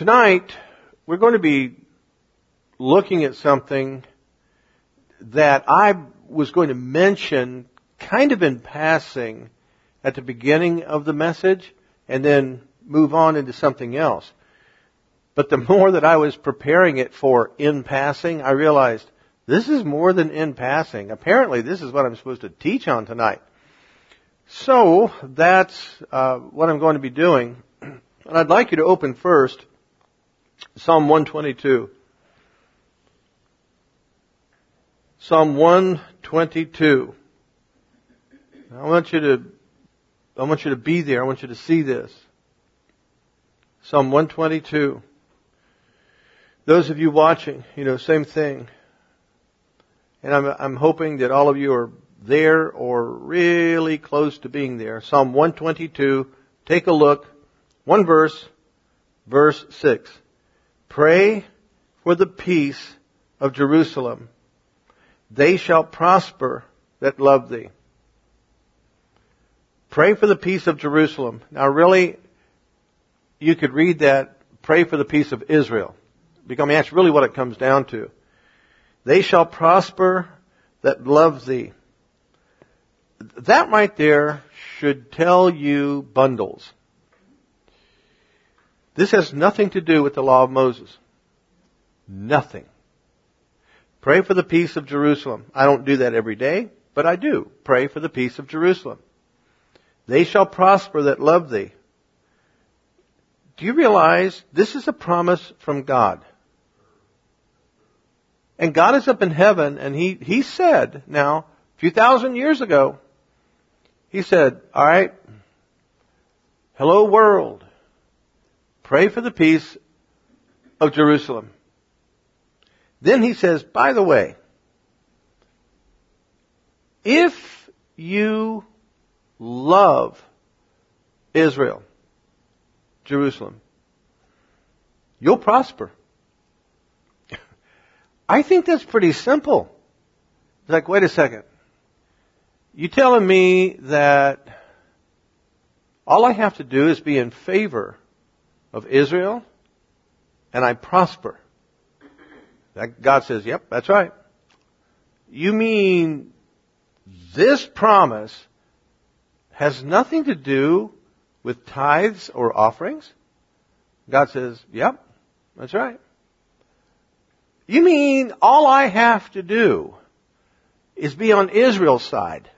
Tonight, we're going to be looking at something that I was going to mention kind of in passing at the beginning of the message and then move on into something else. But the more that I was preparing it for in passing, I realized this is more than in passing. Apparently this is what I'm supposed to teach on tonight. So that's uh, what I'm going to be doing. And I'd like you to open first Psalm 122. Psalm 122. I want you to, I want you to be there. I want you to see this. Psalm 122. Those of you watching, you know, same thing. And I'm, I'm hoping that all of you are there or really close to being there. Psalm 122. Take a look. One verse, verse 6. Pray for the peace of Jerusalem. They shall prosper that love thee. Pray for the peace of Jerusalem. Now really, you could read that, pray for the peace of Israel. Because I mean, that's really what it comes down to. They shall prosper that love thee. That right there should tell you bundles. This has nothing to do with the law of Moses. Nothing. Pray for the peace of Jerusalem. I don't do that every day, but I do. Pray for the peace of Jerusalem. They shall prosper that love thee. Do you realize this is a promise from God? And God is up in heaven and he, he said now, a few thousand years ago, he said, alright, hello world. Pray for the peace of Jerusalem. Then he says, by the way, if you love Israel, Jerusalem, you'll prosper. I think that's pretty simple. It's like, wait a second. You telling me that all I have to do is be in favor of Israel and I prosper. That God says, yep, that's right. You mean this promise has nothing to do with tithes or offerings? God says, yep, that's right. You mean all I have to do is be on Israel's side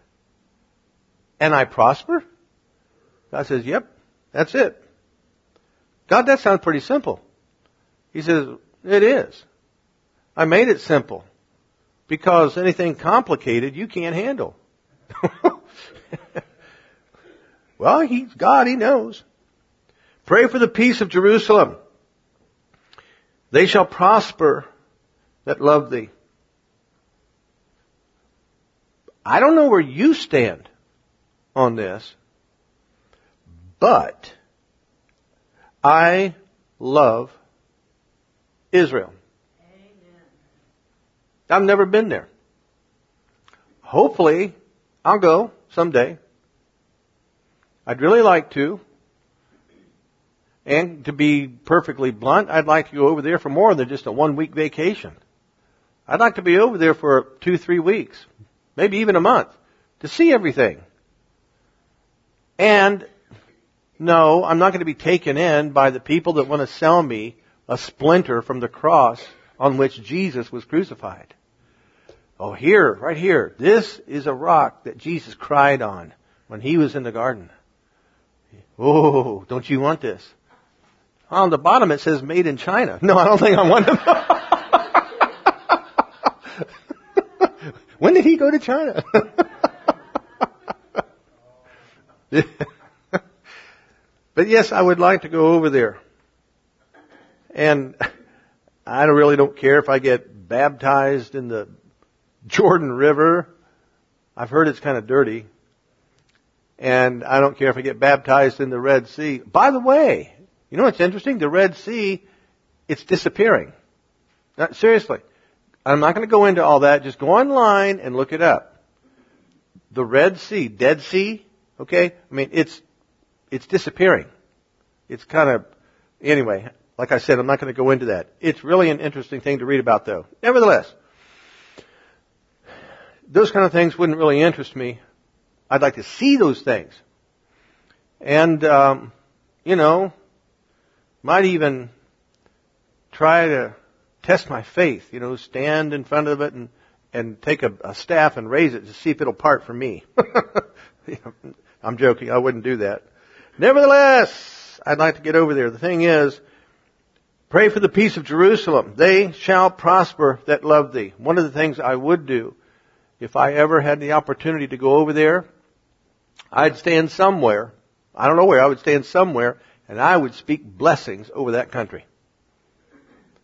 and I prosper? God says, yep, that's it. God, that sounds pretty simple. He says, it is. I made it simple because anything complicated you can't handle. well, he's God, he knows. Pray for the peace of Jerusalem. They shall prosper that love thee. I don't know where you stand on this, but I love Israel. Amen. I've never been there. Hopefully, I'll go someday. I'd really like to. And to be perfectly blunt, I'd like to go over there for more than just a one week vacation. I'd like to be over there for two, three weeks, maybe even a month, to see everything. And no, I'm not going to be taken in by the people that want to sell me a splinter from the cross on which Jesus was crucified. Oh, here, right here, this is a rock that Jesus cried on when he was in the garden. Oh, don't you want this? On the bottom it says made in China. No, I don't think I want it. when did he go to China? But yes, I would like to go over there. And I really don't care if I get baptized in the Jordan River. I've heard it's kind of dirty. And I don't care if I get baptized in the Red Sea. By the way, you know what's interesting? The Red Sea, it's disappearing. Seriously. I'm not going to go into all that. Just go online and look it up. The Red Sea, Dead Sea, okay? I mean, it's it's disappearing. It's kind of, anyway, Like I said, I'm not going to go into that. It's really an interesting thing to read about though. Nevertheless, those kind of things wouldn't really interest me. I'd like to see those things. And, um, you know, might even try to test my faith, you know, stand in front of it and, and take a, a staff and raise it to see if it'll part for me. I'm joking. I wouldn't do that. Nevertheless, I'd like to get over there. The thing is, pray for the peace of Jerusalem. They shall prosper that love thee. One of the things I would do if I ever had the opportunity to go over there, I'd stand somewhere. I don't know where. I would stand somewhere and I would speak blessings over that country.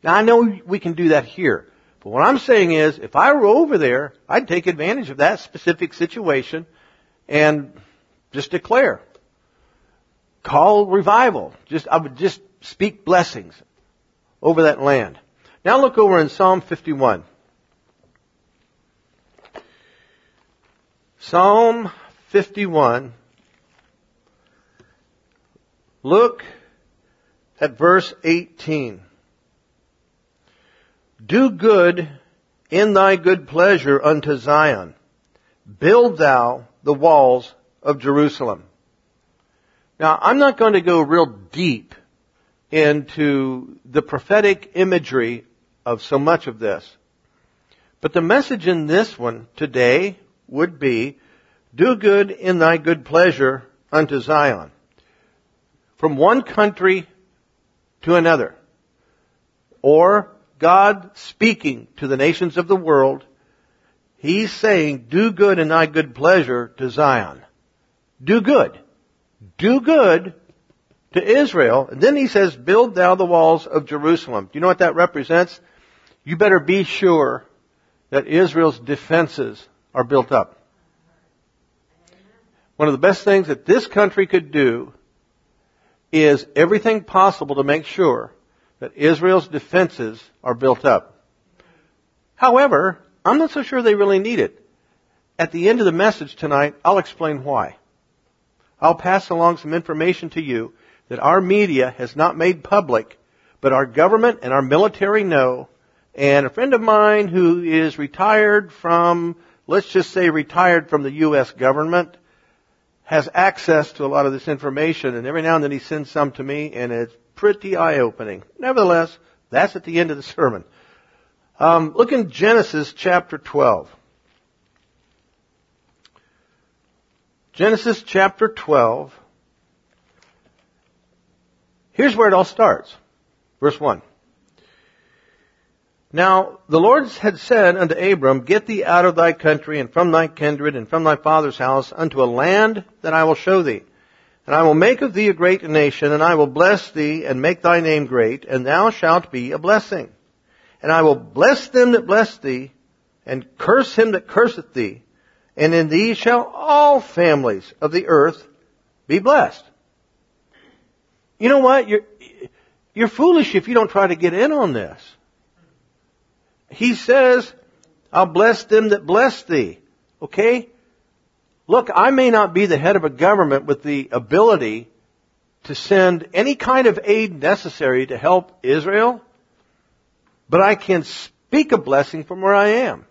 Now I know we can do that here. But what I'm saying is, if I were over there, I'd take advantage of that specific situation and just declare. Call revival. Just, I would just speak blessings over that land. Now look over in Psalm 51. Psalm 51. Look at verse 18. Do good in thy good pleasure unto Zion. Build thou the walls of Jerusalem. Now, I'm not going to go real deep into the prophetic imagery of so much of this. But the message in this one today would be, do good in thy good pleasure unto Zion. From one country to another. Or God speaking to the nations of the world, He's saying, do good in thy good pleasure to Zion. Do good. Do good to Israel. And then he says, build thou the walls of Jerusalem. Do you know what that represents? You better be sure that Israel's defenses are built up. One of the best things that this country could do is everything possible to make sure that Israel's defenses are built up. However, I'm not so sure they really need it. At the end of the message tonight, I'll explain why. I'll pass along some information to you that our media has not made public, but our government and our military know. And a friend of mine who is retired from, let's just say retired from the U.S. government, has access to a lot of this information, and every now and then he sends some to me, and it's pretty eye-opening. Nevertheless, that's at the end of the sermon. Um, look in Genesis chapter 12. Genesis chapter 12. Here's where it all starts. Verse 1. Now, the Lord had said unto Abram, Get thee out of thy country and from thy kindred and from thy father's house unto a land that I will show thee. And I will make of thee a great nation, and I will bless thee, and make thy name great, and thou shalt be a blessing. And I will bless them that bless thee, and curse him that curseth thee, and in thee shall all families of the earth be blessed. You know what? You're, you're foolish if you don't try to get in on this. He says, I'll bless them that bless thee. Okay? Look, I may not be the head of a government with the ability to send any kind of aid necessary to help Israel, but I can speak a blessing from where I am.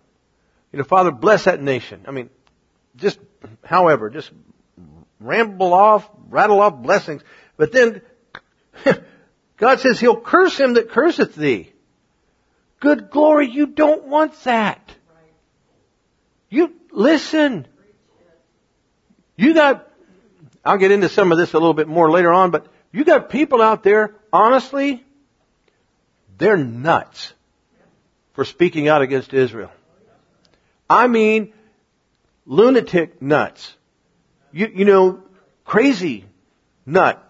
You know, Father, bless that nation. I mean, just, however, just ramble off, rattle off blessings. But then, God says He'll curse him that curseth thee. Good glory, you don't want that. You, listen. You got, I'll get into some of this a little bit more later on, but you got people out there, honestly, they're nuts for speaking out against Israel. I mean, lunatic nuts. You, you know, crazy nut.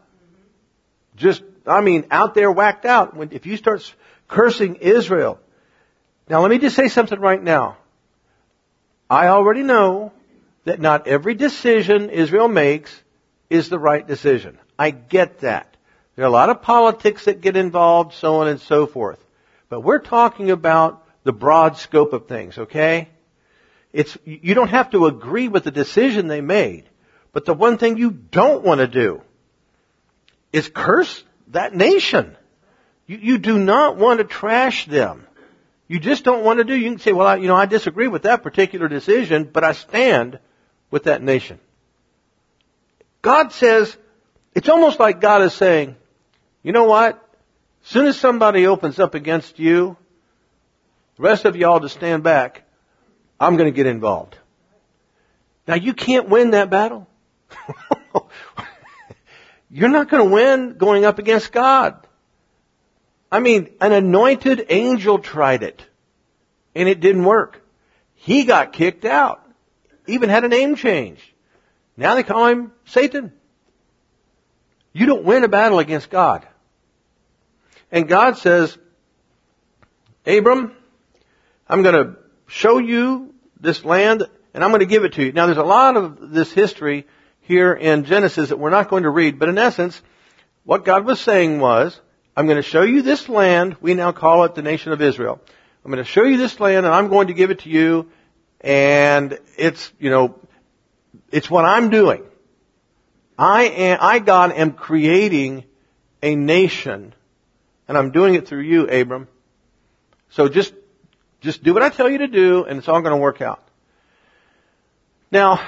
Just, I mean, out there whacked out. When, if you start cursing Israel. Now let me just say something right now. I already know that not every decision Israel makes is the right decision. I get that. There are a lot of politics that get involved, so on and so forth. But we're talking about the broad scope of things, okay? It's, you don't have to agree with the decision they made. But the one thing you don't want to do is curse that nation. You, you do not want to trash them. You just don't want to do. You can say, well, I, you know, I disagree with that particular decision, but I stand with that nation. God says, it's almost like God is saying, you know what? As soon as somebody opens up against you, the rest of y'all to stand back, I'm going to get involved. Now you can't win that battle. You're not going to win going up against God. I mean, an anointed angel tried it, and it didn't work. He got kicked out. Even had a name change. Now they call him Satan. You don't win a battle against God. And God says, Abram, I'm going to show you this land and I'm going to give it to you. Now there's a lot of this history here in Genesis that we're not going to read, but in essence, what God was saying was, I'm going to show you this land. We now call it the nation of Israel. I'm going to show you this land and I'm going to give it to you. And it's, you know, it's what I'm doing. I am, I God am creating a nation and I'm doing it through you, Abram. So just, just do what I tell you to do and it's all going to work out. Now,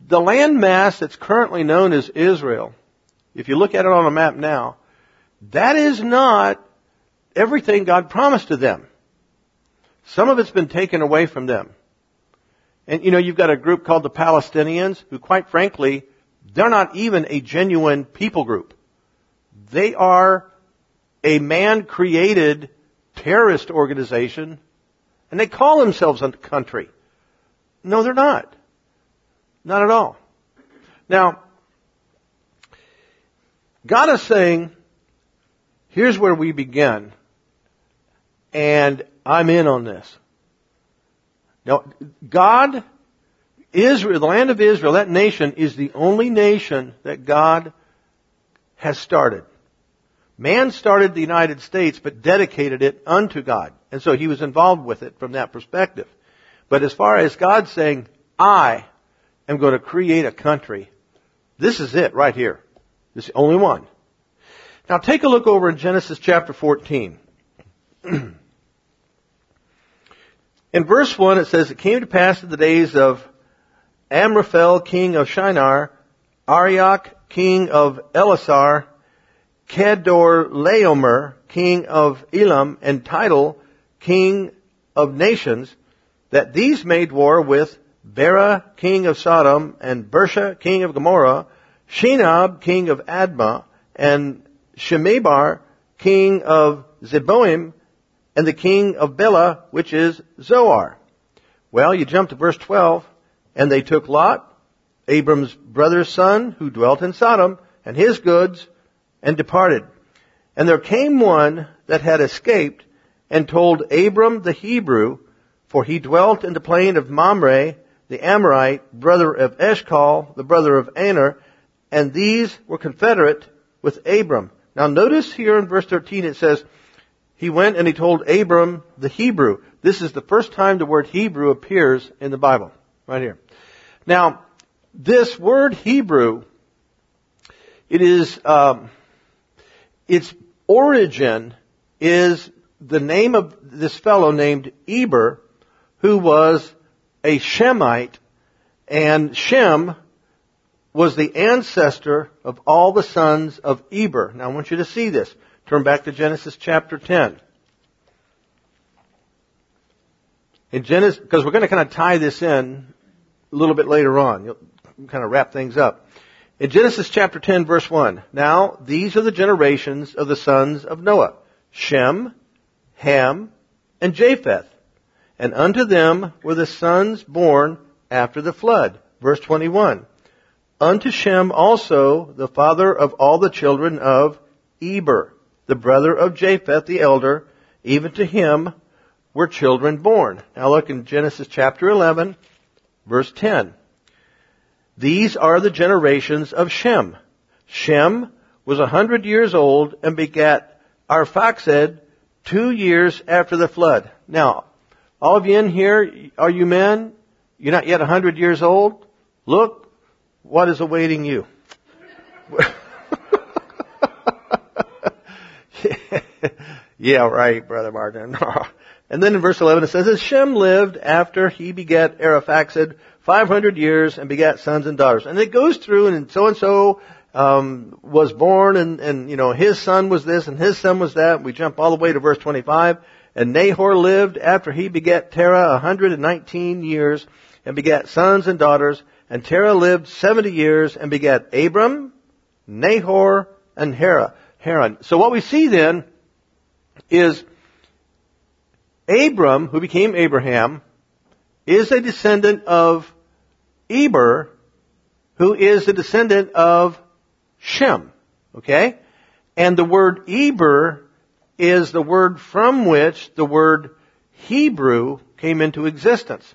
the land mass that's currently known as Israel, if you look at it on a map now, that is not everything God promised to them. Some of it's been taken away from them. And you know, you've got a group called the Palestinians who quite frankly, they're not even a genuine people group. They are a man-created terrorist organization and they call themselves a country. No, they're not. Not at all. Now, God is saying, Here's where we begin. And I'm in on this. Now, God, Israel, the land of Israel, that nation is the only nation that God has started. Man started the United States, but dedicated it unto God. And so he was involved with it from that perspective. But as far as God saying, I am going to create a country, this is it right here. This is the only one. Now take a look over in Genesis chapter 14. in verse 1 it says, It came to pass in the days of Amraphel, king of Shinar, Arioch, king of Elasar, Chedorlaomer, king of Elam, and Tidal, king of nations, that these made war with Bera, king of Sodom, and Birsha, king of Gomorrah, Shinab, king of Admah, and Shemeber, king of Zeboim, and the king of Bela, which is Zoar. Well, you jump to verse 12, and they took Lot, Abram's brother's son, who dwelt in Sodom, and his goods, and departed. And there came one that had escaped, and told Abram the Hebrew, for he dwelt in the plain of Mamre, the Amorite, brother of Eshcol, the brother of Aner, and these were confederate with Abram. Now notice here in verse 13 it says, he went and he told Abram the Hebrew. This is the first time the word Hebrew appears in the Bible. Right here. Now, this word Hebrew, it is, um, its origin is the name of this fellow named Eber, who was a Shemite, and Shem was the ancestor of all the sons of Eber. Now I want you to see this. Turn back to Genesis chapter 10. In Genesis, because we're going to kind of tie this in a little bit later on. You'll kind of wrap things up. In Genesis chapter 10 verse 1, now these are the generations of the sons of Noah. Shem, Ham, and Japheth. And unto them were the sons born after the flood. Verse 21. Unto Shem also, the father of all the children of Eber, the brother of Japheth the elder, even to him were children born. Now look in Genesis chapter 11, verse 10. These are the generations of Shem. Shem was a hundred years old and begat Arphaxad two years after the flood. Now, all of you in here, are you men? You're not yet a hundred years old? Look, what is awaiting you? yeah, right, Brother Martin. and then in verse 11 it says, As Shem lived after he begat Arphaxad 500 years and begat sons and daughters. And it goes through and so and so um, was born and, and, you know, his son was this and his son was that. We jump all the way to verse 25. And Nahor lived after he begat Terah 119 years and begat sons and daughters. And Terah lived 70 years and begat Abram, Nahor, and Haran. So what we see then is Abram, who became Abraham, is a descendant of Eber, who is a descendant of Shem. Okay? And the word Eber is the word from which the word Hebrew came into existence.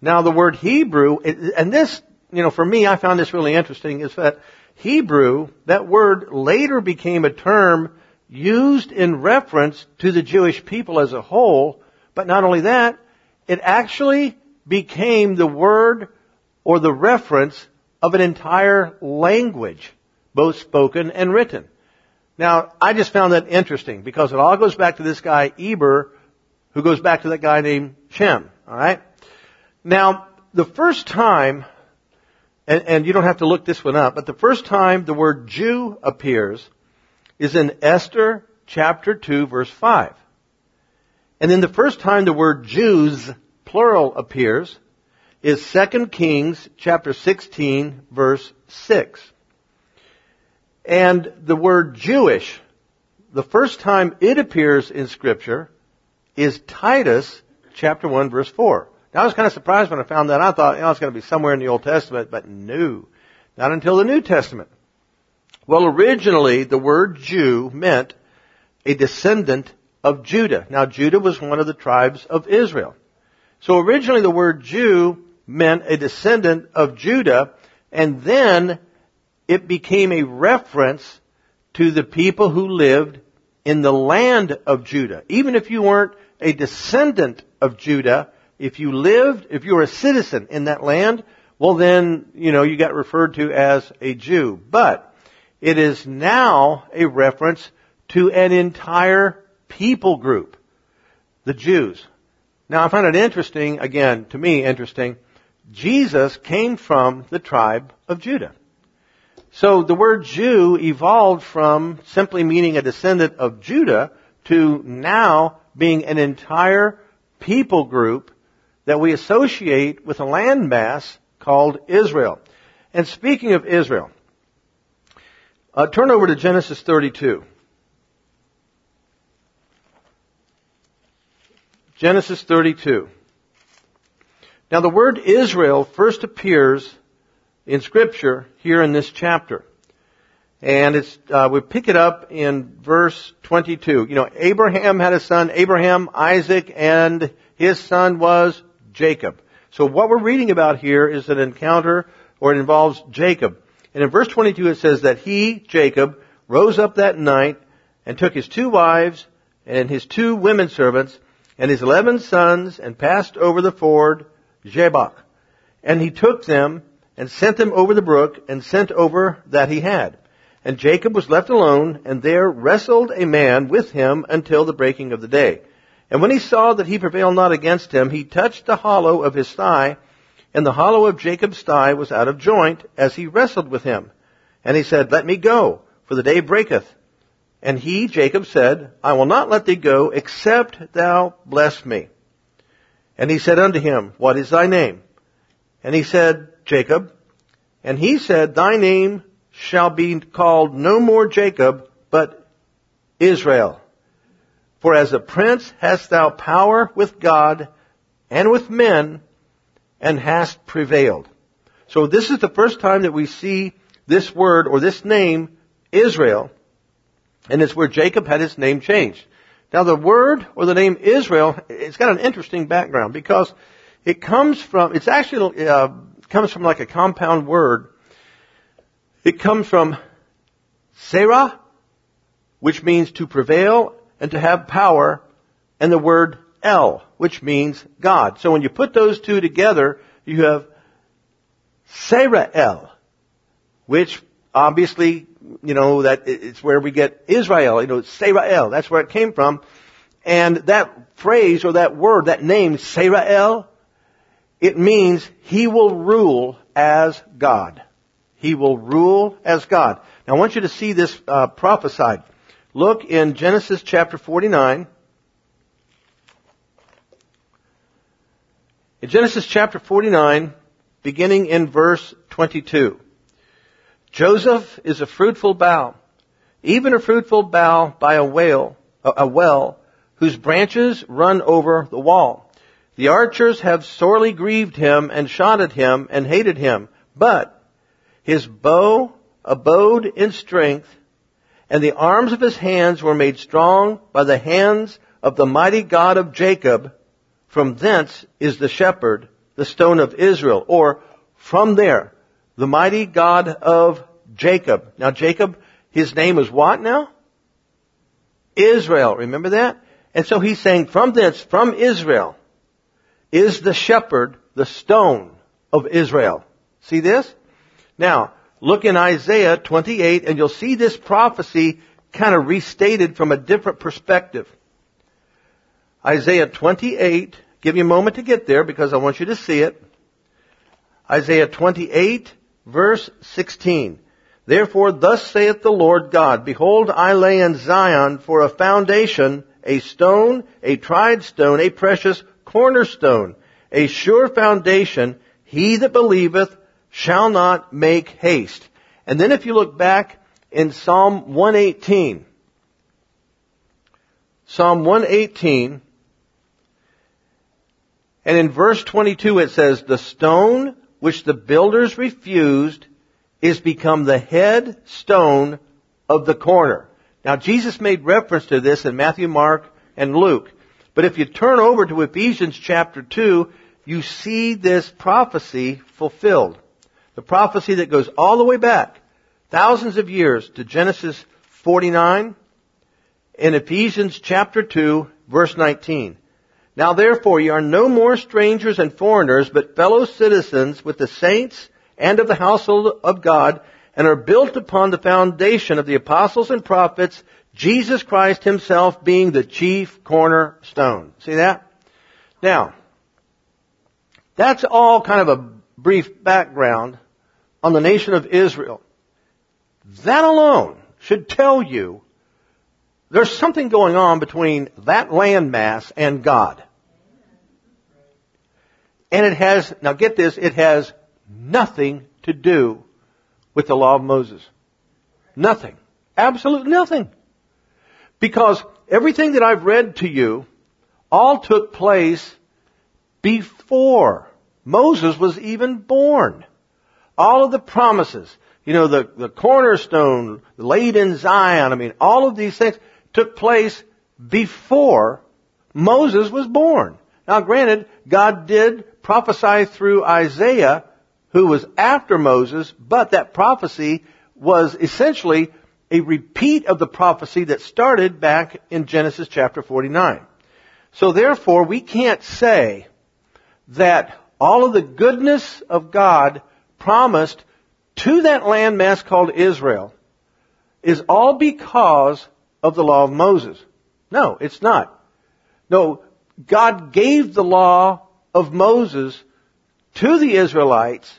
Now the word Hebrew, and this, you know, for me, I found this really interesting, is that Hebrew, that word later became a term used in reference to the Jewish people as a whole, but not only that, it actually became the word or the reference of an entire language, both spoken and written. Now, I just found that interesting because it all goes back to this guy, Eber, who goes back to that guy named Shem, alright? Now, the first time, and, and you don't have to look this one up, but the first time the word Jew appears is in Esther chapter 2 verse 5. And then the first time the word Jews, plural, appears is 2 Kings chapter 16 verse 6. And the word Jewish, the first time it appears in scripture is Titus chapter 1 verse 4. Now I was kind of surprised when I found that. I thought, you know, it's going to be somewhere in the Old Testament, but no. Not until the New Testament. Well, originally the word Jew meant a descendant of Judah. Now Judah was one of the tribes of Israel. So originally the word Jew meant a descendant of Judah, and then it became a reference to the people who lived in the land of Judah. Even if you weren't a descendant of Judah, if you lived, if you were a citizen in that land, well then, you know, you got referred to as a Jew. But it is now a reference to an entire people group, the Jews. Now I find it interesting, again, to me interesting, Jesus came from the tribe of Judah. So the word Jew evolved from simply meaning a descendant of Judah to now being an entire people group that we associate with a landmass called Israel. And speaking of Israel, uh, turn over to Genesis 32. Genesis 32. Now the word Israel first appears in scripture here in this chapter. And it's, uh, we pick it up in verse 22. You know, Abraham had a son, Abraham, Isaac, and his son was Jacob. So what we're reading about here is an encounter, or it involves Jacob. And in verse 22 it says that he, Jacob, rose up that night and took his two wives and his two women servants and his eleven sons and passed over the ford Jabbok. And he took them and sent them over the brook and sent over that he had. And Jacob was left alone and there wrestled a man with him until the breaking of the day. And when he saw that he prevailed not against him, he touched the hollow of his thigh and the hollow of Jacob's thigh was out of joint as he wrestled with him. And he said, Let me go, for the day breaketh. And he, Jacob, said, I will not let thee go, except thou bless me. And he said unto him, What is thy name? And he said, Jacob. And he said, Thy name shall be called no more Jacob, but Israel. For as a prince hast thou power with God and with men, and hast prevailed. So this is the first time that we see this word or this name, Israel, and it's where Jacob had his name changed. Now the word or the name Israel, it's got an interesting background because it comes from, it's actually, uh, comes from like a compound word. It comes from Sarah, which means to prevail and to have power, and the word El, which means God. So when you put those two together, you have Sarael, which obviously you know, that it's where we get Israel, you know, Serael, that's where it came from. And that phrase or that word, that name, Serael, it means he will rule as God. He will rule as God. Now I want you to see this uh, prophesied. Look in Genesis chapter 49. In Genesis chapter 49, beginning in verse 22. Joseph is a fruitful bough, even a fruitful bough by a whale, a well, whose branches run over the wall. The archers have sorely grieved him and shot at him and hated him, but his bow abode in strength, and the arms of his hands were made strong by the hands of the mighty God of Jacob. From thence is the shepherd, the stone of Israel, or from there, the mighty God of Jacob. Now Jacob, his name is what now? Israel. Remember that? And so he's saying from this, from Israel, is the shepherd, the stone of Israel. See this? Now, look in Isaiah 28 and you'll see this prophecy kind of restated from a different perspective. Isaiah 28, give me a moment to get there because I want you to see it. Isaiah 28 verse 16. Therefore thus saith the Lord God, Behold, I lay in Zion for a foundation a stone, a tried stone, a precious cornerstone, a sure foundation. He that believeth shall not make haste. And then if you look back in Psalm 118, Psalm 118, and in verse 22 it says, the stone which the builders refused is become the head stone of the corner. Now Jesus made reference to this in Matthew, Mark, and Luke. But if you turn over to Ephesians chapter 2, you see this prophecy fulfilled. The prophecy that goes all the way back, thousands of years to Genesis 49 in Ephesians chapter 2 verse 19. Now therefore ye are no more strangers and foreigners, but fellow citizens with the saints and of the household of God, and are built upon the foundation of the apostles and prophets, Jesus Christ himself being the chief cornerstone. See that? Now, that's all kind of a brief background on the nation of Israel. That alone should tell you there's something going on between that landmass and God. And it has, now get this, it has nothing to do with the law of Moses. Nothing. Absolutely nothing. Because everything that I've read to you all took place before Moses was even born. All of the promises, you know, the, the cornerstone laid in Zion, I mean, all of these things took place before Moses was born. Now granted, God did prophesy through Isaiah who was after Moses, but that prophecy was essentially a repeat of the prophecy that started back in Genesis chapter 49. So therefore, we can't say that all of the goodness of God promised to that landmass called Israel is all because of the law of Moses. No, it's not. No, God gave the law of Moses to the Israelites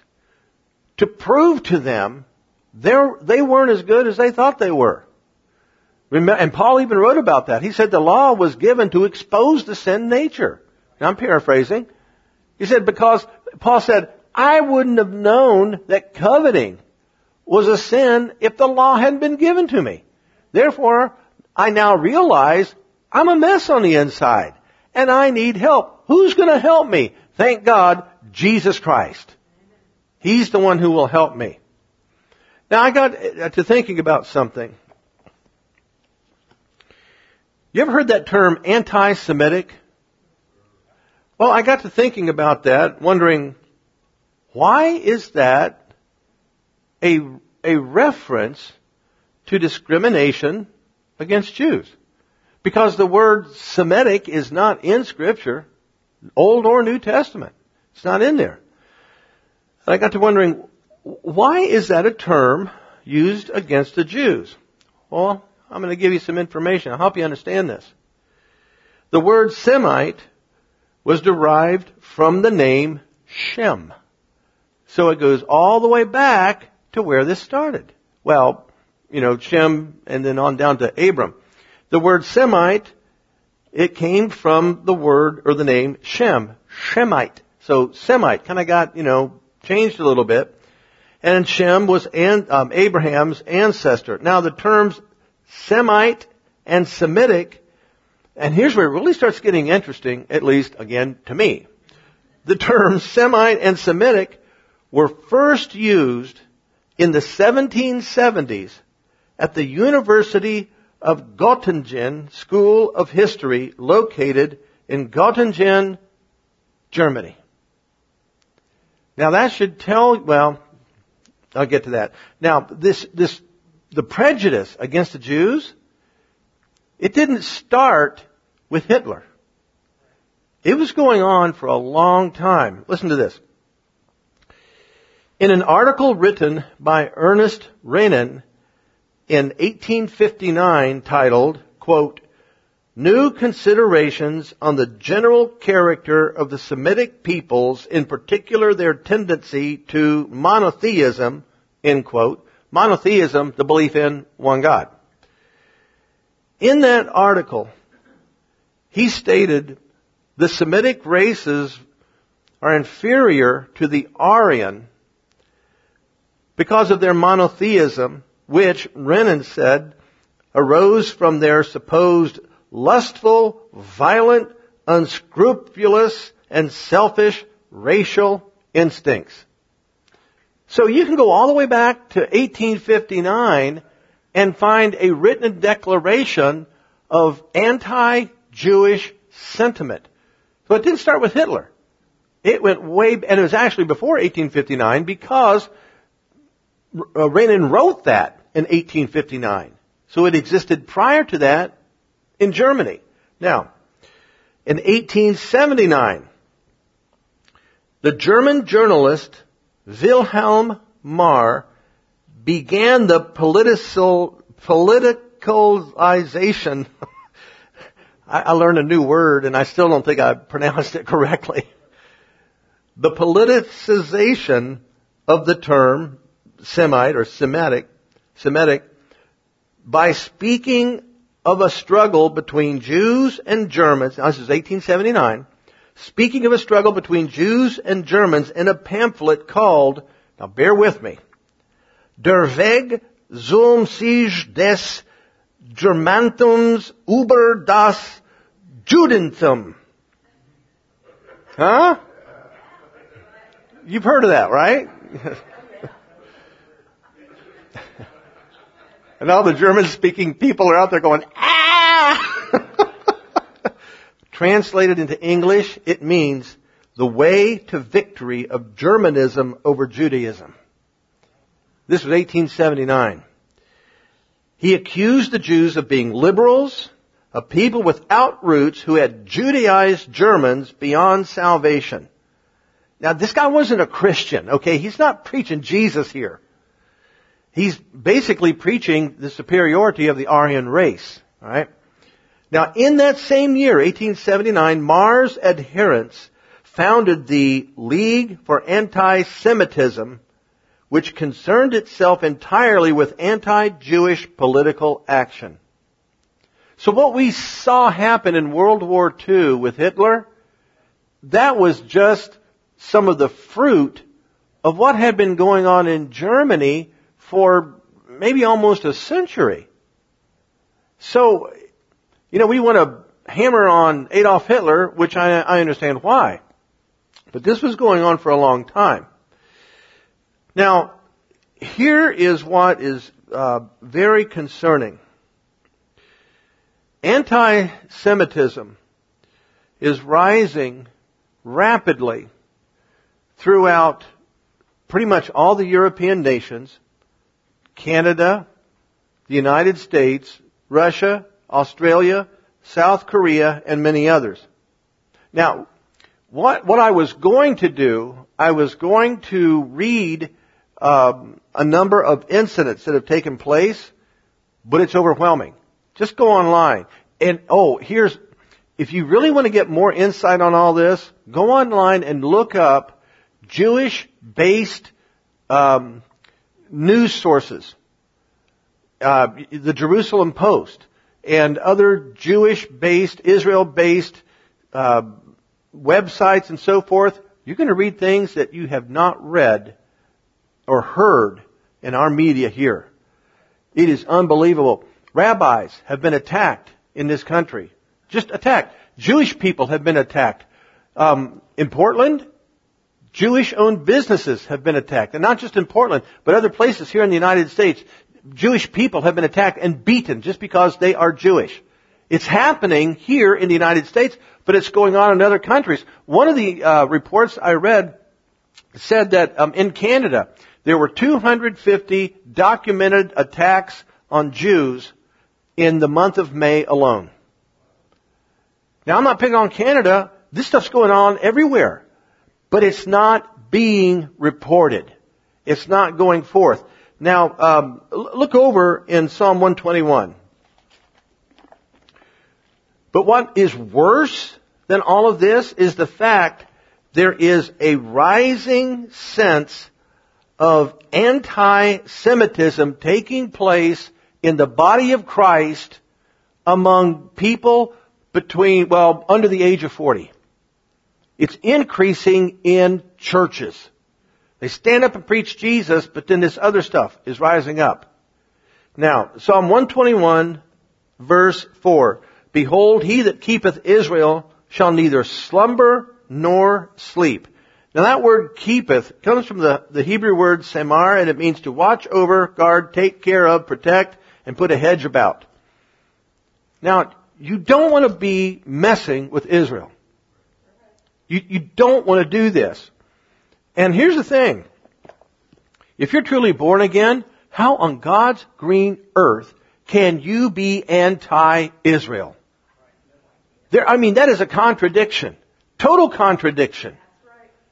to prove to them they weren't as good as they thought they were. And Paul even wrote about that. He said the law was given to expose the sin nature. I'm paraphrasing. He said because, Paul said, I wouldn't have known that coveting was a sin if the law hadn't been given to me. Therefore, I now realize I'm a mess on the inside and I need help. Who's going to help me? Thank God, Jesus Christ. He's the one who will help me. Now I got uh, to thinking about something. You ever heard that term anti-Semitic? Well, I got to thinking about that, wondering, why is that a, a reference to discrimination against Jews? Because the word Semitic is not in scripture, Old or New Testament. It's not in there. I got to wondering, why is that a term used against the Jews? Well, I'm going to give you some information. I'll help you understand this. The word Semite was derived from the name Shem. So it goes all the way back to where this started. Well, you know, Shem and then on down to Abram. The word Semite, it came from the word or the name Shem, Shemite. So Semite kind of got, you know, changed a little bit. And Shem was um, Abraham's ancestor. Now the terms Semite and Semitic, and here's where it really starts getting interesting, at least again to me. The terms Semite and Semitic were first used in the 1770s at the University of Göttingen School of History located in Göttingen, Germany. Now that should tell, well, I'll get to that. Now, this, this, the prejudice against the Jews, it didn't start with Hitler. It was going on for a long time. Listen to this. In an article written by Ernest Renan in 1859 titled, quote, New considerations on the general character of the Semitic peoples, in particular their tendency to monotheism, end quote. Monotheism, the belief in one God. In that article, he stated the Semitic races are inferior to the Aryan because of their monotheism, which, Renan said, arose from their supposed lustful, violent, unscrupulous, and selfish racial instincts. So you can go all the way back to 1859 and find a written declaration of anti-Jewish sentiment. So it didn't start with Hitler. It went way, and it was actually before 1859 because uh, Renan wrote that in 1859. So it existed prior to that in Germany. Now, in 1879, the German journalist Wilhelm Marr began the political, politicalization. I, I learned a new word and I still don't think I pronounced it correctly. The politicization of the term Semite or Semitic, Semitic, by speaking of a struggle between Jews and Germans. Now, this is 1879. Speaking of a struggle between Jews and Germans in a pamphlet called, now bear with me, Der Weg zum Sieg des Germantums über das Judentum. Huh? You've heard of that, right? And all the German speaking people are out there going, ah! Translated into English, it means the way to victory of Germanism over Judaism. This was 1879. He accused the Jews of being liberals, a people without roots who had Judaized Germans beyond salvation. Now this guy wasn't a Christian, okay? He's not preaching Jesus here. He's basically preaching the superiority of the Aryan race. Right? Now, in that same year, 1879, Marr's adherents founded the League for Anti-Semitism, which concerned itself entirely with anti-Jewish political action. So what we saw happen in World War II with Hitler, that was just some of the fruit of what had been going on in Germany for maybe almost a century. So, you know, we want to hammer on Adolf Hitler, which I, I understand why. But this was going on for a long time. Now, here is what is uh, very concerning. Anti-Semitism is rising rapidly throughout pretty much all the European nations Canada, the United States, Russia, Australia, South Korea, and many others. Now, what, what I was going to do, I was going to read um, a number of incidents that have taken place, but it's overwhelming. Just go online. And oh, here's, if you really want to get more insight on all this, go online and look up Jewish-based um, news sources. Uh, the Jerusalem Post and other Jewish-based, Israel-based uh, websites and so forth. You're going to read things that you have not read or heard in our media here. It is unbelievable. Rabbis have been attacked in this country. Just attacked. Jewish people have been attacked. Um, in Portland, Jewish owned businesses have been attacked. And not just in Portland, but other places here in the United States. Jewish people have been attacked and beaten just because they are Jewish. It's happening here in the United States, but it's going on in other countries. One of the uh, reports I read said that um, in Canada there were 250 documented attacks on Jews in the month of May alone. Now I'm not picking on Canada. This stuff's going on everywhere. But it's not being reported. It's not going forth. Now, um, look over in Psalm 121. But what is worse than all of this is the fact there is a rising sense of anti-Semitism taking place in the body of Christ among people between, well, under the age of 40. It's increasing in churches. They stand up and preach Jesus, but then this other stuff is rising up. Now, Psalm 121 verse 4. Behold, he that keepeth Israel shall neither slumber nor sleep. Now that word keepeth comes from the, the Hebrew word samar and it means to watch over, guard, take care of, protect, and put a hedge about. Now, you don't want to be messing with Israel. You, you don't want to do this. And here's the thing. If you're truly born again, how on God's green earth can you be anti-Israel? There, I mean, that is a contradiction. Total contradiction.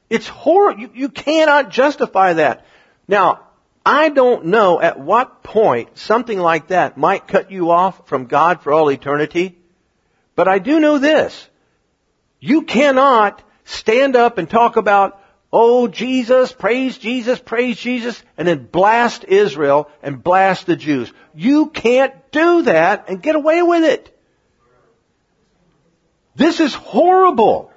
It's horrible. You, you cannot justify that. Now, I don't know at what point something like that might cut you off from God for all eternity, but I do know this. You cannot stand up and talk about, oh Jesus, praise Jesus, praise Jesus, and then blast Israel and blast the Jews. You can't do that and get away with it. This is horrible.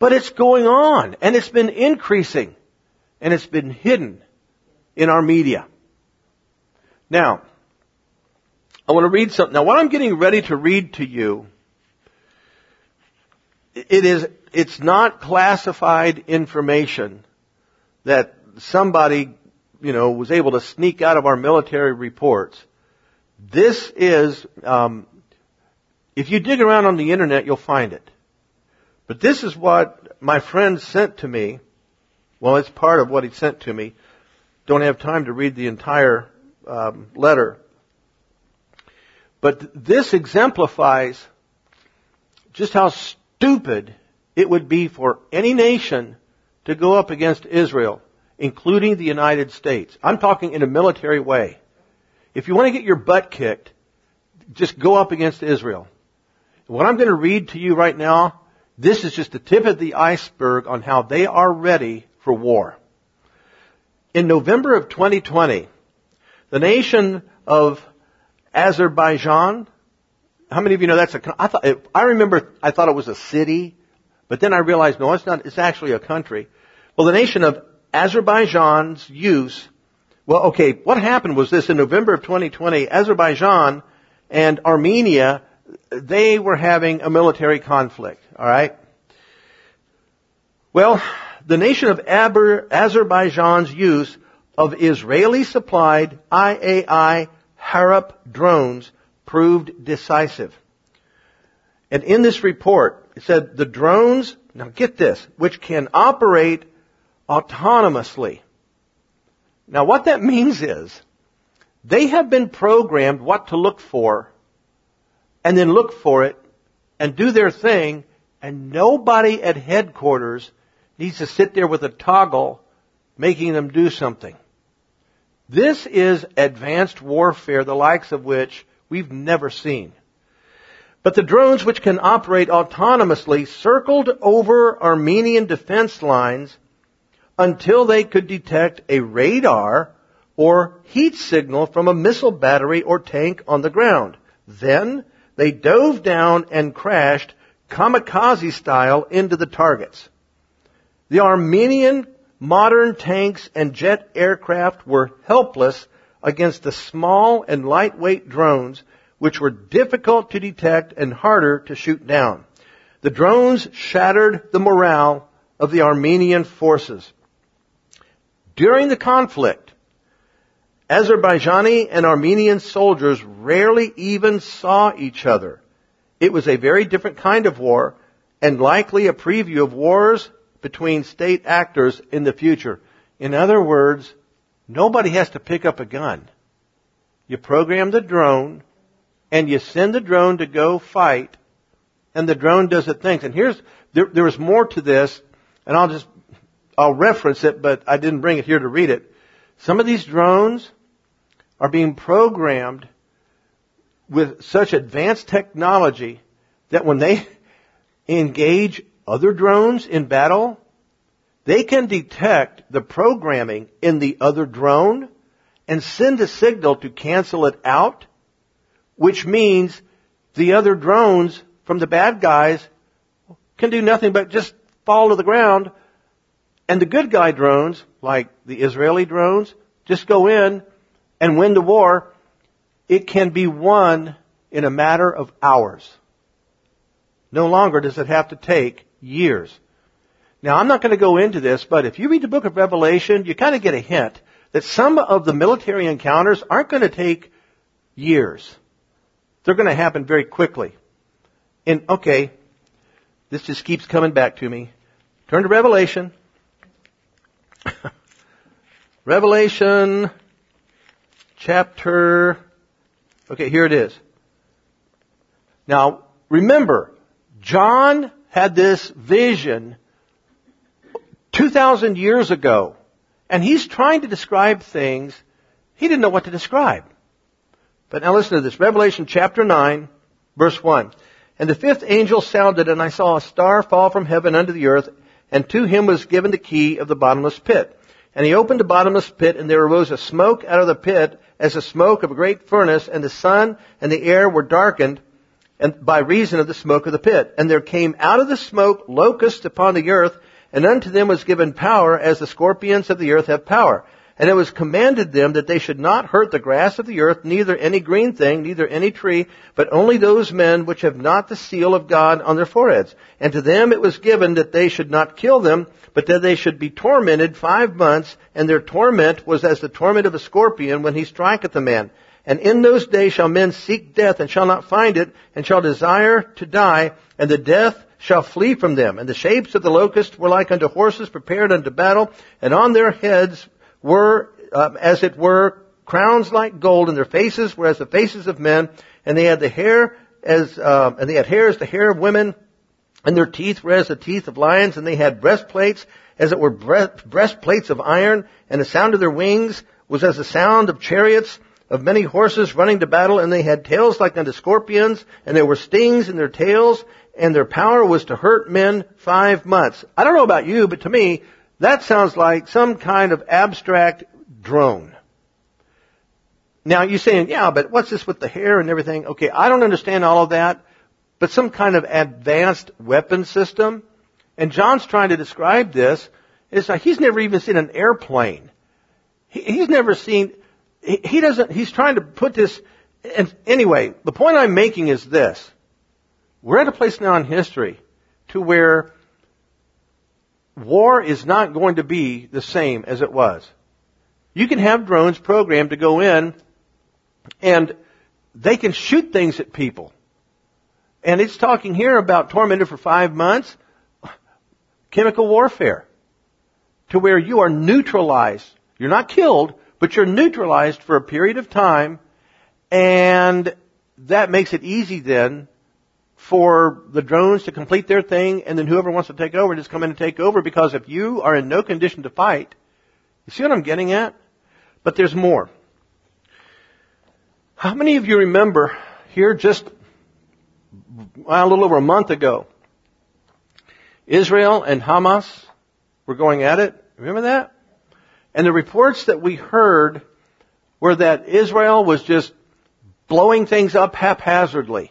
But it's going on, and it's been increasing, and it's been hidden in our media. Now, I want to read something. Now, what I'm getting ready to read to you, it is, it's not classified information that somebody, you know, was able to sneak out of our military reports. This is, um, if you dig around on the internet, you'll find it. But this is what my friend sent to me. Well, it's part of what he sent to me. Don't have time to read the entire um, letter. But this exemplifies just how stupid it would be for any nation to go up against Israel, including the United States. I'm talking in a military way. If you want to get your butt kicked, just go up against Israel. What I'm going to read to you right now this is just the tip of the iceberg on how they are ready for war. In November of 2020, the nation of Azerbaijan, how many of you know that's a, I thought, I remember I thought it was a city, but then I realized no, it's not, it's actually a country. Well, the nation of Azerbaijan's use, well, okay, what happened was this in November of 2020, Azerbaijan and Armenia they were having a military conflict, alright? Well, the nation of Aber, Azerbaijan's use of Israeli supplied IAI Harop drones proved decisive. And in this report, it said the drones, now get this, which can operate autonomously. Now what that means is, they have been programmed what to look for and then look for it and do their thing and nobody at headquarters needs to sit there with a toggle making them do something. This is advanced warfare, the likes of which we've never seen. But the drones which can operate autonomously circled over Armenian defense lines until they could detect a radar or heat signal from a missile battery or tank on the ground. Then they dove down and crashed kamikaze style into the targets. The Armenian modern tanks and jet aircraft were helpless against the small and lightweight drones which were difficult to detect and harder to shoot down. The drones shattered the morale of the Armenian forces. During the conflict, Azerbaijani and Armenian soldiers rarely even saw each other. It was a very different kind of war and likely a preview of wars between state actors in the future. In other words, nobody has to pick up a gun. You program the drone and you send the drone to go fight and the drone does its things. And here's, there, there is more to this and I'll just, I'll reference it, but I didn't bring it here to read it. Some of these drones are being programmed with such advanced technology that when they engage other drones in battle, they can detect the programming in the other drone and send a signal to cancel it out, which means the other drones from the bad guys can do nothing but just fall to the ground and the good guy drones, like the Israeli drones, just go in and win the war. It can be won in a matter of hours. No longer does it have to take years. Now, I'm not going to go into this, but if you read the book of Revelation, you kind of get a hint that some of the military encounters aren't going to take years. They're going to happen very quickly. And, okay, this just keeps coming back to me. Turn to Revelation. Revelation chapter, okay, here it is. Now, remember, John had this vision 2,000 years ago, and he's trying to describe things he didn't know what to describe. But now listen to this. Revelation chapter 9, verse 1. And the fifth angel sounded, and I saw a star fall from heaven unto the earth, and to him was given the key of the bottomless pit. And he opened the bottomless pit, and there arose a smoke out of the pit, as the smoke of a great furnace, and the sun and the air were darkened, and by reason of the smoke of the pit. And there came out of the smoke locusts upon the earth, and unto them was given power as the scorpions of the earth have power. And it was commanded them that they should not hurt the grass of the earth, neither any green thing, neither any tree, but only those men which have not the seal of God on their foreheads. And to them it was given that they should not kill them, but that they should be tormented five months, and their torment was as the torment of a scorpion when he striketh a man. And in those days shall men seek death and shall not find it, and shall desire to die, and the death shall flee from them. And the shapes of the locusts were like unto horses prepared unto battle, and on their heads were, uh, as it were, crowns like gold, and their faces were as the faces of men, and they had the hair as, uh, and they had hair as the hair of women, and their teeth were as the teeth of lions, and they had breastplates as it were breastplates of iron, and the sound of their wings was as the sound of chariots of many horses running to battle, and they had tails like unto scorpions, and there were stings in their tails, and their power was to hurt men five months. I don't know about you, but to me, that sounds like some kind of abstract drone. Now you're saying, yeah, but what's this with the hair and everything? Okay, I don't understand all of that, but some kind of advanced weapon system. And John's trying to describe this. It's like he's never even seen an airplane. He, he's never seen, he, he doesn't, he's trying to put this, and anyway, the point I'm making is this. We're at a place now in history to where war is not going to be the same as it was. You can have drones programmed to go in and they can shoot things at people. And it's talking here about tormented for five months, chemical warfare, to where you are neutralized. You're not killed, but you're neutralized for a period of time, and that makes it easy then for the drones to complete their thing, and then whoever wants to take over just come in and take over. Because if you are in no condition to fight, you see what I'm getting at? But there's more. How many of you remember here just well, a little over a month ago, Israel and Hamas were going at it? Remember that? And the reports that we heard were that Israel was just blowing things up haphazardly.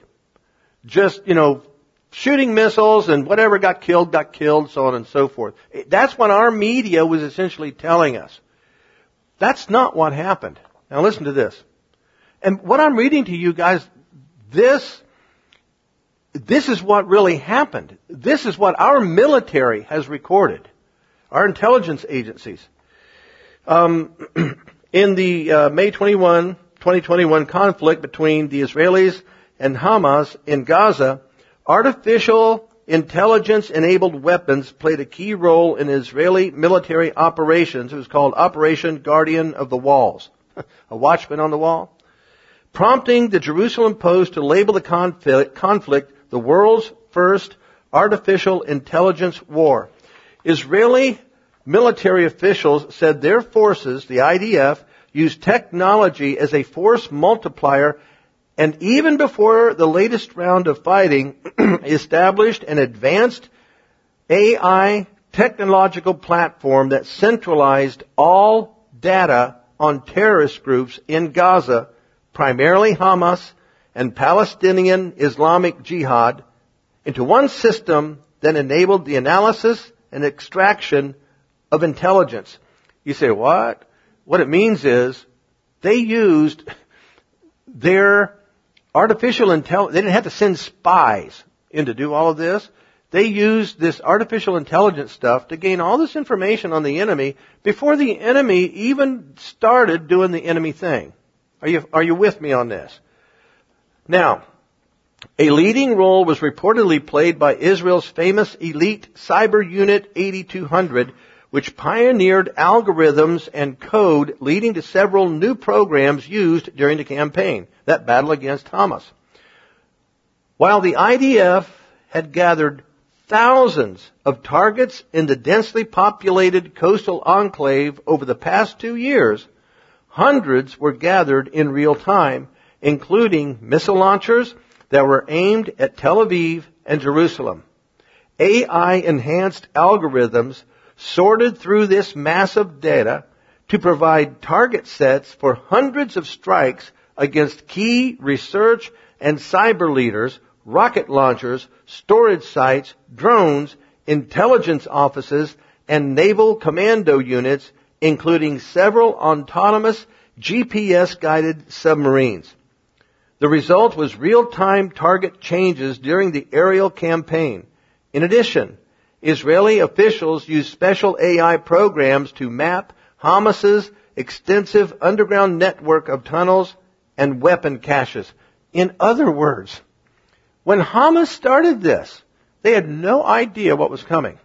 Just, you know, shooting missiles and whatever got killed, got killed, so on and so forth. That's what our media was essentially telling us. That's not what happened. Now listen to this. And what I'm reading to you guys, this, this is what really happened. This is what our military has recorded. Our intelligence agencies. Um, in the uh, May 21, 2021 conflict between the Israelis and Hamas in Gaza, artificial intelligence enabled weapons played a key role in Israeli military operations. It was called Operation Guardian of the Walls. a watchman on the wall. Prompting the Jerusalem Post to label the conflict, conflict the world's first artificial intelligence war. Israeli military officials said their forces, the IDF, used technology as a force multiplier and even before the latest round of fighting established an advanced AI technological platform that centralized all data on terrorist groups in Gaza, primarily Hamas and Palestinian Islamic Jihad, into one system that enabled the analysis and extraction of intelligence. You say, what? What it means is they used their artificial intelligence, they didn't have to send spies in to do all of this. They used this artificial intelligence stuff to gain all this information on the enemy before the enemy even started doing the enemy thing. Are you, are you with me on this? Now, a leading role was reportedly played by Israel's famous elite cyber unit 8200, which pioneered algorithms and code leading to several new programs used during the campaign, that battle against Hamas. While the IDF had gathered thousands of targets in the densely populated coastal enclave over the past two years, hundreds were gathered in real time, including missile launchers that were aimed at Tel Aviv and Jerusalem. AI enhanced algorithms sorted through this massive data to provide target sets for hundreds of strikes against key research and cyber leaders, rocket launchers, storage sites, drones, intelligence offices, and naval commando units, including several autonomous GPS guided submarines. The result was real-time target changes during the aerial campaign. In addition, Israeli officials use special AI programs to map Hamas's extensive underground network of tunnels and weapon caches. In other words, when Hamas started this, they had no idea what was coming.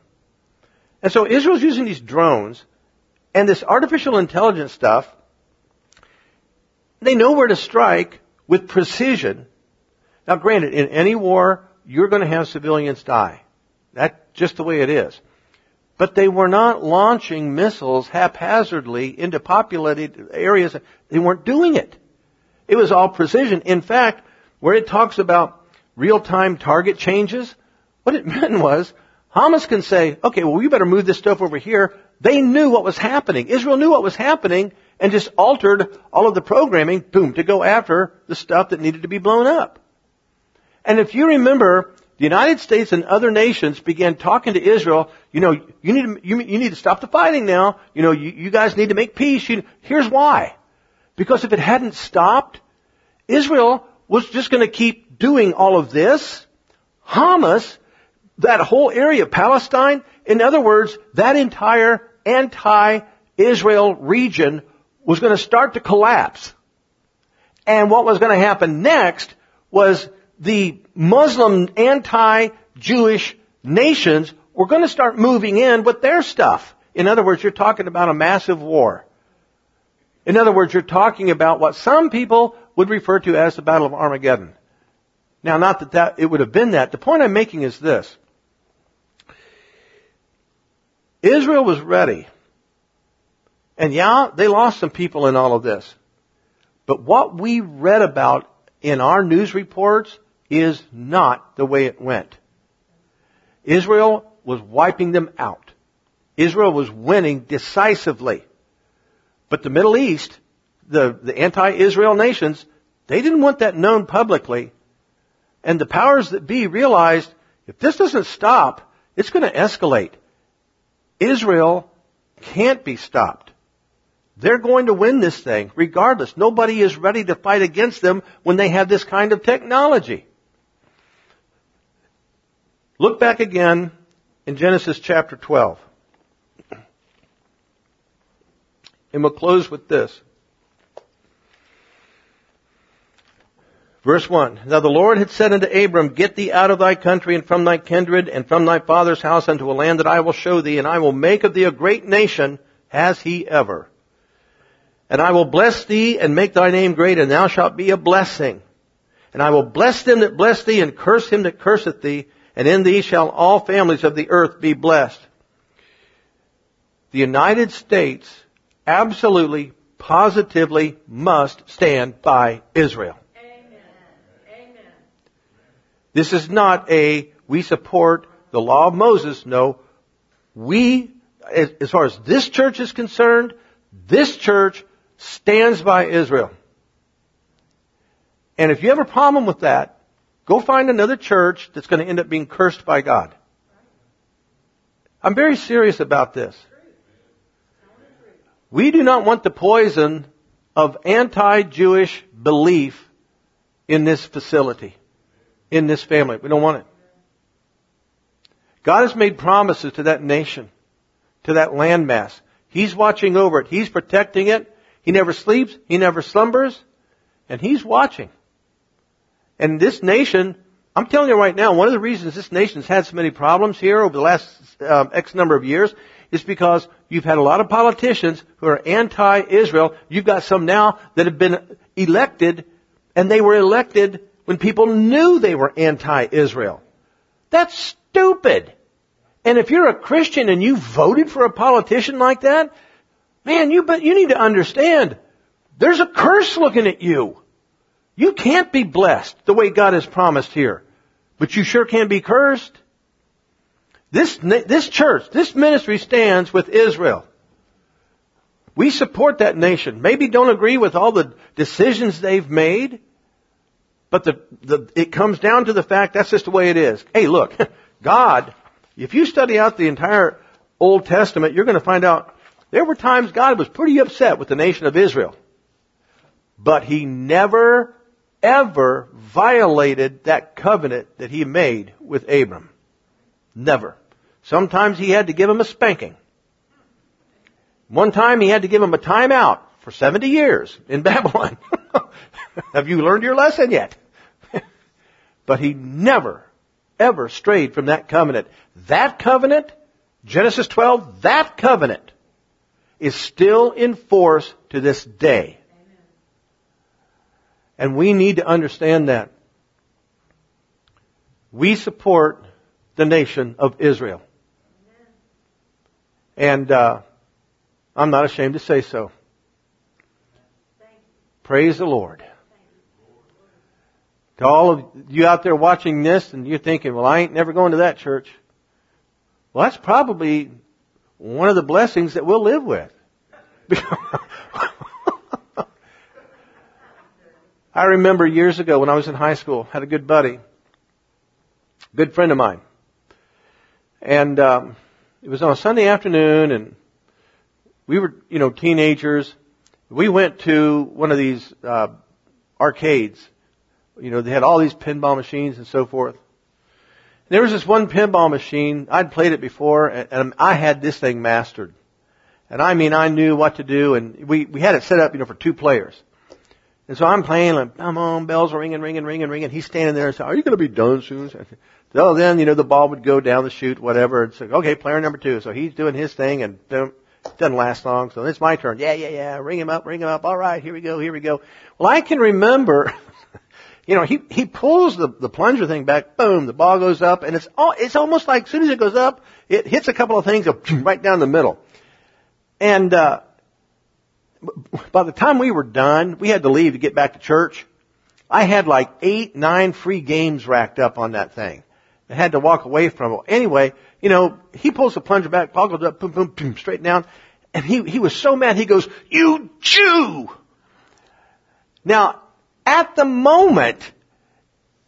And so Israel's using these drones and this artificial intelligence stuff. They know where to strike with precision. Now granted, in any war, you're going to have civilians die. That's just the way it is. But they were not launching missiles haphazardly into populated areas. They weren't doing it. It was all precision. In fact, where it talks about real-time target changes, what it meant was Hamas can say, okay, well, we better move this stuff over here. They knew what was happening. Israel knew what was happening and just altered all of the programming, boom, to go after the stuff that needed to be blown up. And if you remember, the United States and other nations began talking to Israel, you know, you need to, you, you need to stop the fighting now. You know, you, you guys need to make peace. You, here's why. Because if it hadn't stopped, Israel was just going to keep doing all of this. Hamas, that whole area, Palestine, in other words, that entire anti-Israel region was going to start to collapse. And what was going to happen next was the Muslim anti-Jewish nations were going to start moving in with their stuff. In other words, you're talking about a massive war. In other words, you're talking about what some people would refer to as the Battle of Armageddon. Now, not that, that it would have been that. The point I'm making is this. Israel was ready And yeah, they lost some people in all of this. But what we read about in our news reports is not the way it went. Israel was wiping them out. Israel was winning decisively. But the Middle East, the, the anti-Israel nations, they didn't want that known publicly. And the powers that be realized if this doesn't stop, it's going to escalate. Israel can't be stopped. They're going to win this thing regardless. Nobody is ready to fight against them when they have this kind of technology. Look back again in Genesis chapter 12. And we'll close with this. Verse 1. Now the Lord had said unto Abram, Get thee out of thy country and from thy kindred and from thy father's house unto a land that I will show thee, and I will make of thee a great nation, has he ever. And I will bless thee and make thy name great, and thou shalt be a blessing. And I will bless them that bless thee, and curse him that curseth thee, and in thee shall all families of the earth be blessed. The United States absolutely, positively must stand by Israel. Amen. Amen. This is not a, we support the law of Moses. No. We, as far as this church is concerned, this church stands by Israel. And if you have a problem with that, go find another church that's going to end up being cursed by God. I'm very serious about this. We do not want the poison of anti-Jewish belief in this facility, in this family. We don't want it. God has made promises to that nation, to that landmass. He's watching over it. He's protecting it. He never sleeps. He never slumbers. And He's watching. And this nation, I'm telling you right now, one of the reasons this nation's had so many problems here over the last um, X number of years is because you've had a lot of politicians who are anti-Israel. You've got some now that have been elected, and they were elected when people knew they were anti-Israel. That's stupid. And if you're a Christian and you voted for a politician like that, Man, you, but you need to understand, there's a curse looking at you. You can't be blessed the way God has promised here. But you sure can be cursed. This, this church, this ministry stands with Israel. We support that nation. Maybe don't agree with all the decisions they've made, but the, the, it comes down to the fact that's just the way it is. Hey, look, God, if you study out the entire Old Testament, you're going to find out there were times God was pretty upset with the nation of Israel. But He never, ever violated that covenant that He made with Abram. Never. Sometimes He had to give him a spanking. One time He had to give him a timeout for 70 years in Babylon. Have you learned your lesson yet? but He never, ever strayed from that covenant. That covenant, Genesis 12, that covenant is still in force to this day. And we need to understand that. We support the nation of Israel. And uh, I'm not ashamed to say so. Praise the Lord. To all of you out there watching this and you're thinking, well, I ain't never going to that church. Well, that's probably one of the blessings that we'll live with. I remember years ago when I was in high school, had a good buddy, good friend of mine. And um, it was on a Sunday afternoon, and we were, you know, teenagers. We went to one of these uh, arcades. You know, they had all these pinball machines and so forth. There was this one pinball machine. I'd played it before, and, and I had this thing mastered. And I mean, I knew what to do, and we we had it set up, you know, for two players. And so I'm playing, like, come on, bells are ringing, ringing, ringing, ringing. He's standing there and saying, "Are you going to be done soon?" So then, you know, the ball would go down the chute, whatever. And so, okay, player number two. So he's doing his thing, and boom, doesn't last long. So it's my turn. Yeah, yeah, yeah. Ring him up, ring him up. All right, here we go, here we go. Well, I can remember. you know, he, he pulls the, the plunger thing back, boom, the ball goes up, and it's all, it's almost like as soon as it goes up, it hits a couple of things right down the middle. And, uh, by the time we were done, we had to leave to get back to church. I had like eight, nine free games racked up on that thing. I had to walk away from it. Anyway, you know, he pulls the plunger back, goes up, boom, boom, boom, straight down. And he, he was so mad, he goes, you Jew! Now, at the moment,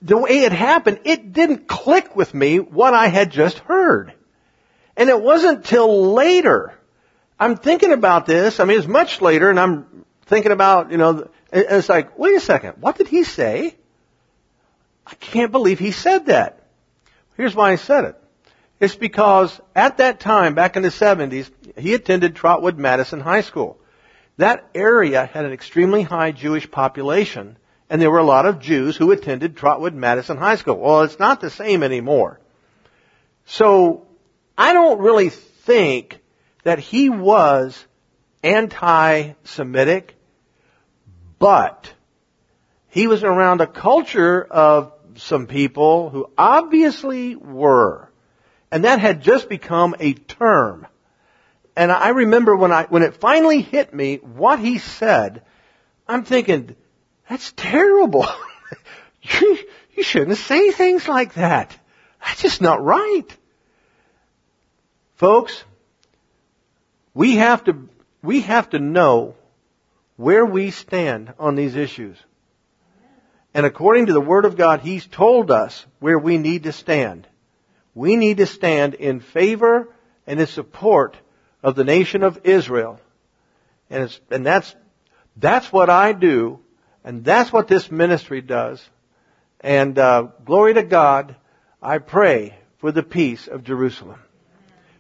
the way it happened, it didn't click with me what I had just heard. And it wasn't till later. I'm thinking about this. I mean, it's much later and I'm thinking about, you know, it's like, wait a second. What did he say? I can't believe he said that. Here's why I said it. It's because at that time, back in the 70s, he attended Trotwood Madison High School. That area had an extremely high Jewish population, and there were a lot of Jews who attended Trotwood Madison High School. Well, it's not the same anymore. So, I don't really think that he was anti-Semitic, but he was around a culture of some people who obviously were. And that had just become a term. And I remember when I, when it finally hit me what he said, I'm thinking, that's terrible. you, you shouldn't say things like that. That's just not right. Folks, we have to, we have to know where we stand on these issues. And according to the Word of God, He's told us where we need to stand. We need to stand in favor and in support of the nation of Israel. And, it's, and that's, that's what I do, and that's what this ministry does. And uh, glory to God, I pray for the peace of Jerusalem.